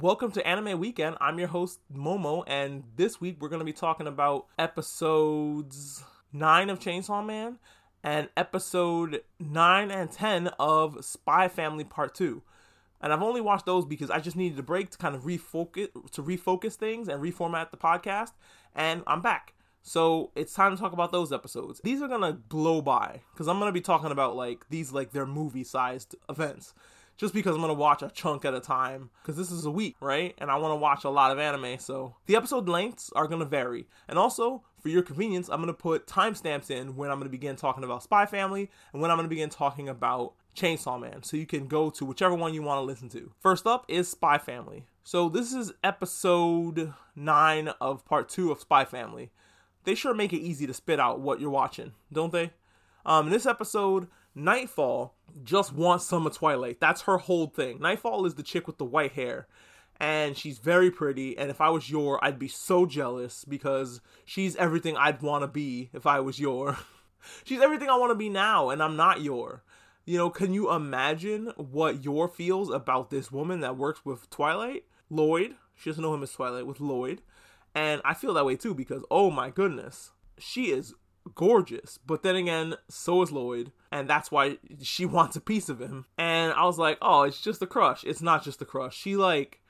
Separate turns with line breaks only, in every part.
Welcome to Anime Weekend. I'm your host, Momo, and this week we're going to be talking about episodes 9 of Chainsaw Man and episode 9 and 10 of Spy Family Part 2. And I've only watched those because I just needed a break to kind of refocus to refocus things and reformat the podcast, and I'm back. So it's time to talk about those episodes. These are gonna blow by because I'm gonna be talking about like these like their movie sized events just because I'm gonna watch a chunk at a time because this is a week, right? And I want to watch a lot of anime, so the episode lengths are gonna vary. And also, for your convenience, I'm gonna put timestamps in when I'm gonna begin talking about Spy Family and when I'm gonna begin talking about Chainsaw Man, so you can go to whichever one you want to listen to. First up is Spy Family. So this is episode nine of part two of Spy Family. They sure make it easy to spit out what you're watching, don't they? Um, in this episode, Nightfall just wants some of Twilight. That's her whole thing. Nightfall is the chick with the white hair. And she's very pretty. And if I was Yor, I'd be so jealous because she's everything I'd want to be if I was Yor. she's everything I want to be now, and I'm not Yor. You know, can you imagine what Yor feels about this woman that works with Twilight? Lloyd. She doesn't know him as Twilight, with Lloyd. And I feel that way too because, oh my goodness, she is gorgeous. But then again, so is Lloyd, and that's why she wants a piece of him. And I was like, oh, it's just a crush. It's not just a crush. She like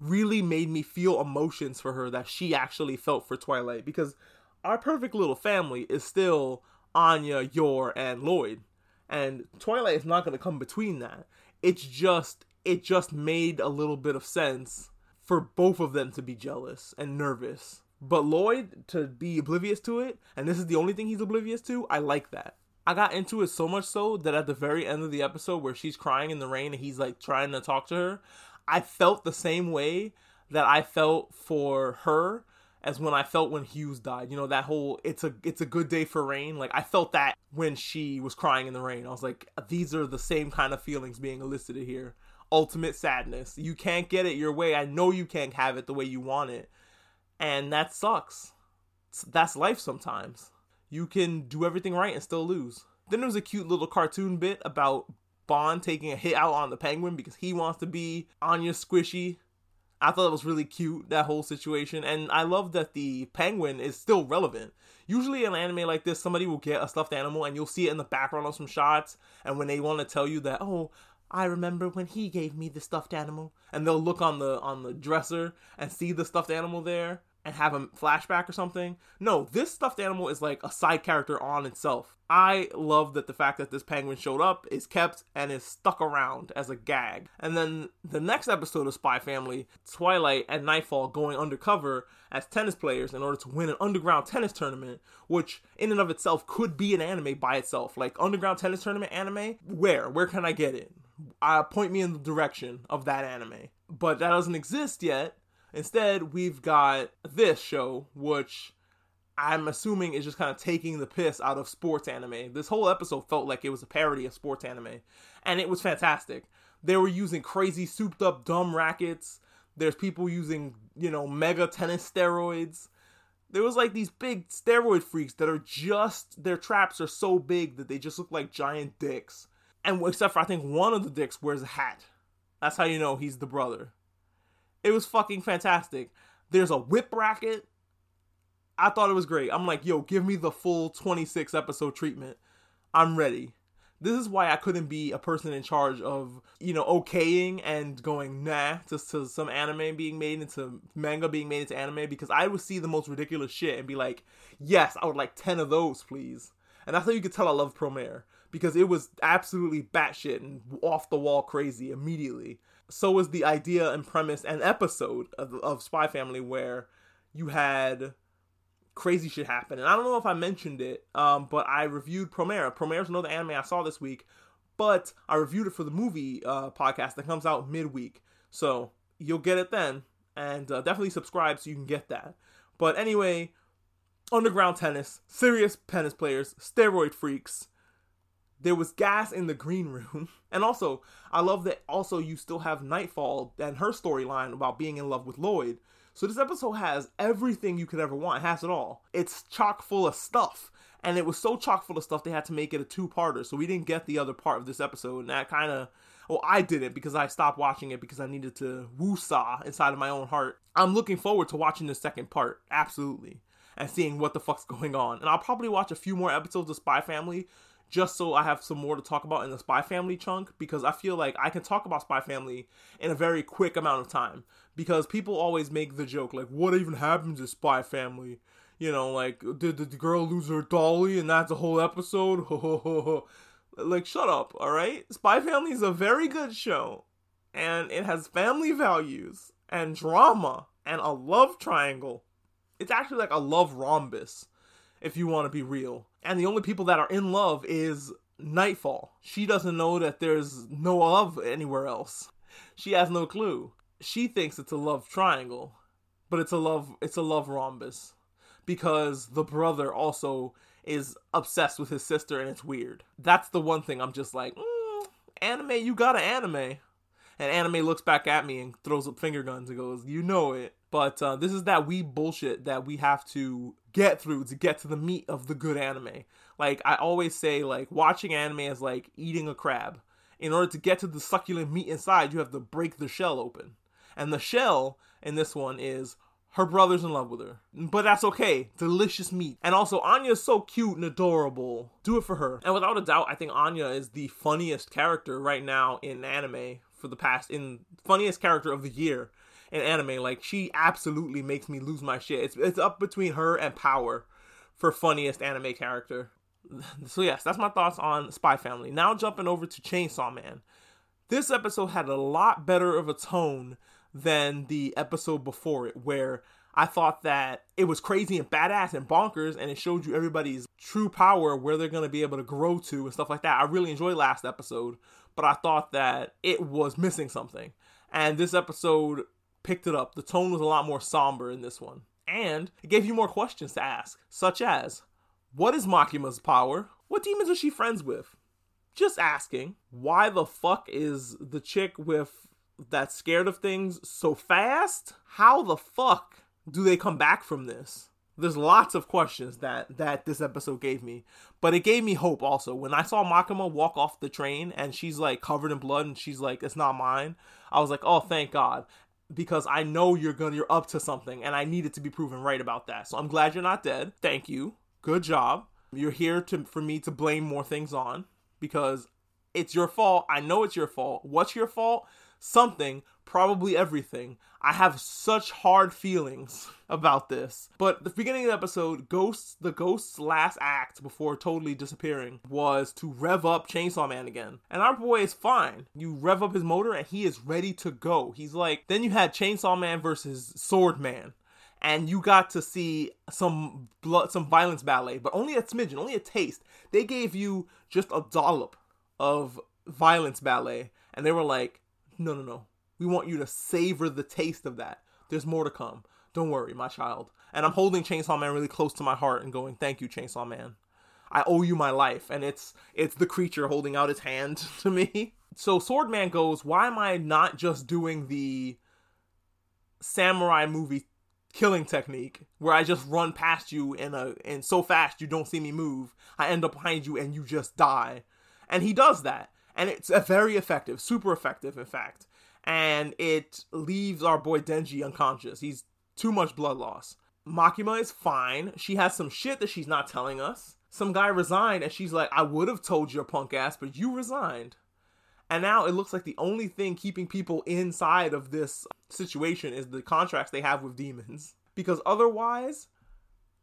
really made me feel emotions for her that she actually felt for Twilight because our perfect little family is still Anya, Yor, and Lloyd. And Twilight is not to come between that. It's just it just made a little bit of sense for both of them to be jealous and nervous but Lloyd to be oblivious to it, and this is the only thing he's oblivious to, I like that. I got into it so much so that at the very end of the episode where she's crying in the rain and he's like trying to talk to her, I felt the same way that I felt for her as when I felt when Hughes died. You know, that whole it's a it's a good day for rain. Like I felt that when she was crying in the rain. I was like, these are the same kind of feelings being elicited here. Ultimate sadness. You can't get it your way. I know you can't have it the way you want it and that sucks. That's life sometimes. You can do everything right and still lose. Then there was a cute little cartoon bit about Bond taking a hit out on the penguin because he wants to be Anya Squishy. I thought it was really cute, that whole situation. And I love that the penguin is still relevant. Usually, in an anime like this, somebody will get a stuffed animal and you'll see it in the background of some shots. And when they want to tell you that, oh, I remember when he gave me the stuffed animal, and they'll look on the on the dresser and see the stuffed animal there, and have a flashback or something. No, this stuffed animal is like a side character on itself. I love that the fact that this penguin showed up is kept and is stuck around as a gag. And then the next episode of Spy Family, Twilight and Nightfall going undercover as tennis players in order to win an underground tennis tournament, which in and of itself could be an anime by itself. Like underground tennis tournament anime, where? Where can I get it? Uh, point me in the direction of that anime. But that doesn't exist yet Instead, we've got this show, which I'm assuming is just kind of taking the piss out of sports anime. This whole episode felt like it was a parody of sports anime, and it was fantastic. They were using crazy, souped up, dumb rackets. There's people using, you know, mega tennis steroids. There was like these big steroid freaks that are just, their traps are so big that they just look like giant dicks. And except for, I think, one of the dicks wears a hat. That's how you know he's the brother. It was fucking fantastic. There's a whip racket. I thought it was great. I'm like, yo, give me the full 26 episode treatment. I'm ready. This is why I couldn't be a person in charge of, you know, okaying and going nah to, to some anime being made into manga being made into anime because I would see the most ridiculous shit and be like, yes, I would like 10 of those, please. And that's how you could tell I love Promare because it was absolutely batshit and off the wall crazy immediately so was the idea and premise and episode of, of Spy Family where you had crazy shit happen. And I don't know if I mentioned it, um, but I reviewed Promare. Promare's another anime I saw this week, but I reviewed it for the movie uh, podcast that comes out midweek. So you'll get it then. And uh, definitely subscribe so you can get that. But anyway, underground tennis, serious tennis players, steroid freaks, there was gas in the green room. And also, I love that also you still have Nightfall and her storyline about being in love with Lloyd. So this episode has everything you could ever want. It has it all. It's chock full of stuff. And it was so chock full of stuff they had to make it a two-parter. So we didn't get the other part of this episode. And that kind of Well, I didn't because I stopped watching it because I needed to woo-saw inside of my own heart. I'm looking forward to watching the second part, absolutely, and seeing what the fuck's going on. And I'll probably watch a few more episodes of Spy Family just so I have some more to talk about in the Spy Family chunk because I feel like I can talk about Spy Family in a very quick amount of time because people always make the joke like what even happens to Spy Family? You know, like did, did the girl lose her dolly and that's a whole episode? like shut up, all right? Spy Family is a very good show and it has family values and drama and a love triangle. It's actually like a love rhombus if you want to be real. And the only people that are in love is Nightfall. She doesn't know that there's no love anywhere else. She has no clue. She thinks it's a love triangle, but it's a love it's a love rhombus because the brother also is obsessed with his sister and it's weird. That's the one thing I'm just like, mm, anime, you got an anime. And anime looks back at me and throws up finger guns and goes, "You know it." But uh, this is that we bullshit that we have to get through to get to the meat of the good anime. Like I always say, like watching anime is like eating a crab. In order to get to the succulent meat inside, you have to break the shell open. And the shell in this one is her brother's in love with her. But that's okay. Delicious meat. And also, Anya's so cute and adorable. Do it for her. And without a doubt, I think Anya is the funniest character right now in anime for the past, in funniest character of the year in anime. Like she absolutely makes me lose my shit. It's it's up between her and Power for funniest anime character. So yes, that's my thoughts on Spy Family. Now jumping over to Chainsaw Man. This episode had a lot better of a tone than the episode before it, where I thought that it was crazy and badass and bonkers, and it showed you everybody's true power, where they're going to be able to grow to, and stuff like that. I really enjoyed last episode, but I thought that it was missing something. And this episode picked it up. The tone was a lot more somber in this one. And it gave you more questions to ask, such as What is Makima's power? What demons is she friends with? Just asking. Why the fuck is the chick with that scared of things so fast? How the fuck do they come back from this? There's lots of questions that that this episode gave me, but it gave me hope also. When I saw Makima walk off the train and she's like covered in blood and she's like, "It's not mine," I was like, "Oh, thank God." Because I know you're gonna you're up to something and I needed to be proven right about that. So I'm glad you're not dead. Thank you. Good job. You're here to for me to blame more things on because it's your fault. I know it's your fault. What's your fault? Something probably everything. I have such hard feelings about this. But the beginning of the episode, Ghosts, the Ghost's last act before totally disappearing was to rev up Chainsaw Man again. And our boy is fine. You rev up his motor and he is ready to go. He's like, then you had Chainsaw Man versus Sword Man. And you got to see some blood, some violence ballet, but only a smidgen, only a taste. They gave you just a dollop of violence ballet, and they were like, no, no, no, we want you to savor the taste of that. There's more to come. Don't worry, my child. And I'm holding Chainsaw Man really close to my heart and going, "Thank you, Chainsaw Man. I owe you my life." And it's it's the creature holding out its hand to me. So Swordman goes, "Why am I not just doing the samurai movie killing technique where I just run past you in a and so fast you don't see me move. I end up behind you and you just die." And he does that. And it's a very effective, super effective in fact and it leaves our boy Denji unconscious. He's too much blood loss. Makima is fine. She has some shit that she's not telling us. Some guy resigned, and she's like, I would have told your punk ass, but you resigned. And now it looks like the only thing keeping people inside of this situation is the contracts they have with demons. Because otherwise,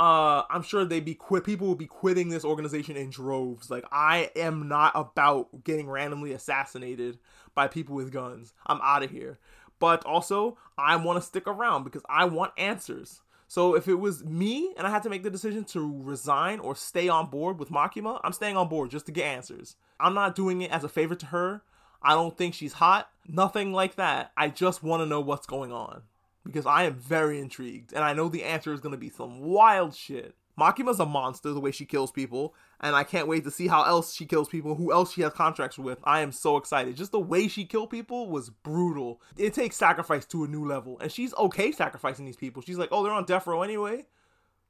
uh, I'm sure they'd be quit. People would be quitting this organization in droves. Like I am not about getting randomly assassinated by people with guns. I'm out of here. But also, I want to stick around because I want answers. So if it was me and I had to make the decision to resign or stay on board with Makima, I'm staying on board just to get answers. I'm not doing it as a favor to her. I don't think she's hot. Nothing like that. I just want to know what's going on because I am very intrigued and I know the answer is going to be some wild shit. Makima's a monster the way she kills people, and I can't wait to see how else she kills people, who else she has contracts with. I am so excited. Just the way she killed people was brutal. It takes sacrifice to a new level, and she's okay sacrificing these people. She's like, oh, they're on death row anyway.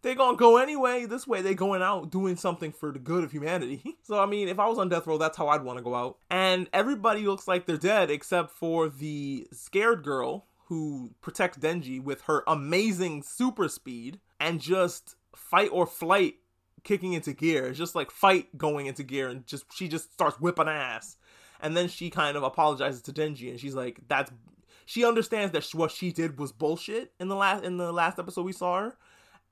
they gonna go anyway. This way, they going out doing something for the good of humanity. So I mean, if I was on death row, that's how I'd want to go out. And everybody looks like they're dead except for the scared girl who protects Denji with her amazing super speed and just fight or flight kicking into gear. It's just like fight going into gear and just she just starts whipping ass. And then she kind of apologizes to Denji and she's like, that's she understands that what she did was bullshit in the last in the last episode we saw her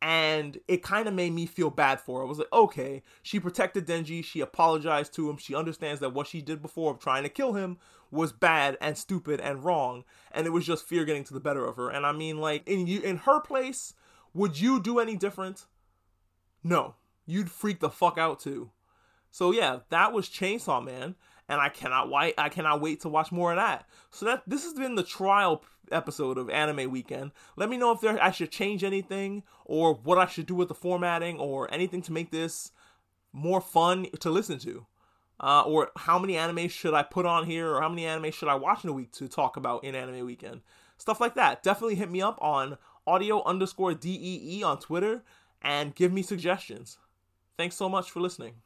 and it kind of made me feel bad for her. I was like, okay, she protected Denji, she apologized to him, she understands that what she did before of trying to kill him was bad and stupid and wrong, and it was just fear getting to the better of her. And I mean, like in you in her place, would you do any different? No, you'd freak the fuck out too. So yeah, that was Chainsaw Man, and I cannot wait. I cannot wait to watch more of that. So that this has been the trial episode of Anime Weekend. Let me know if there I should change anything or what I should do with the formatting or anything to make this more fun to listen to. Uh, or how many anime should I put on here, or how many anime should I watch in a week to talk about in Anime Weekend? Stuff like that. Definitely hit me up on audio underscore DEE on Twitter and give me suggestions. Thanks so much for listening.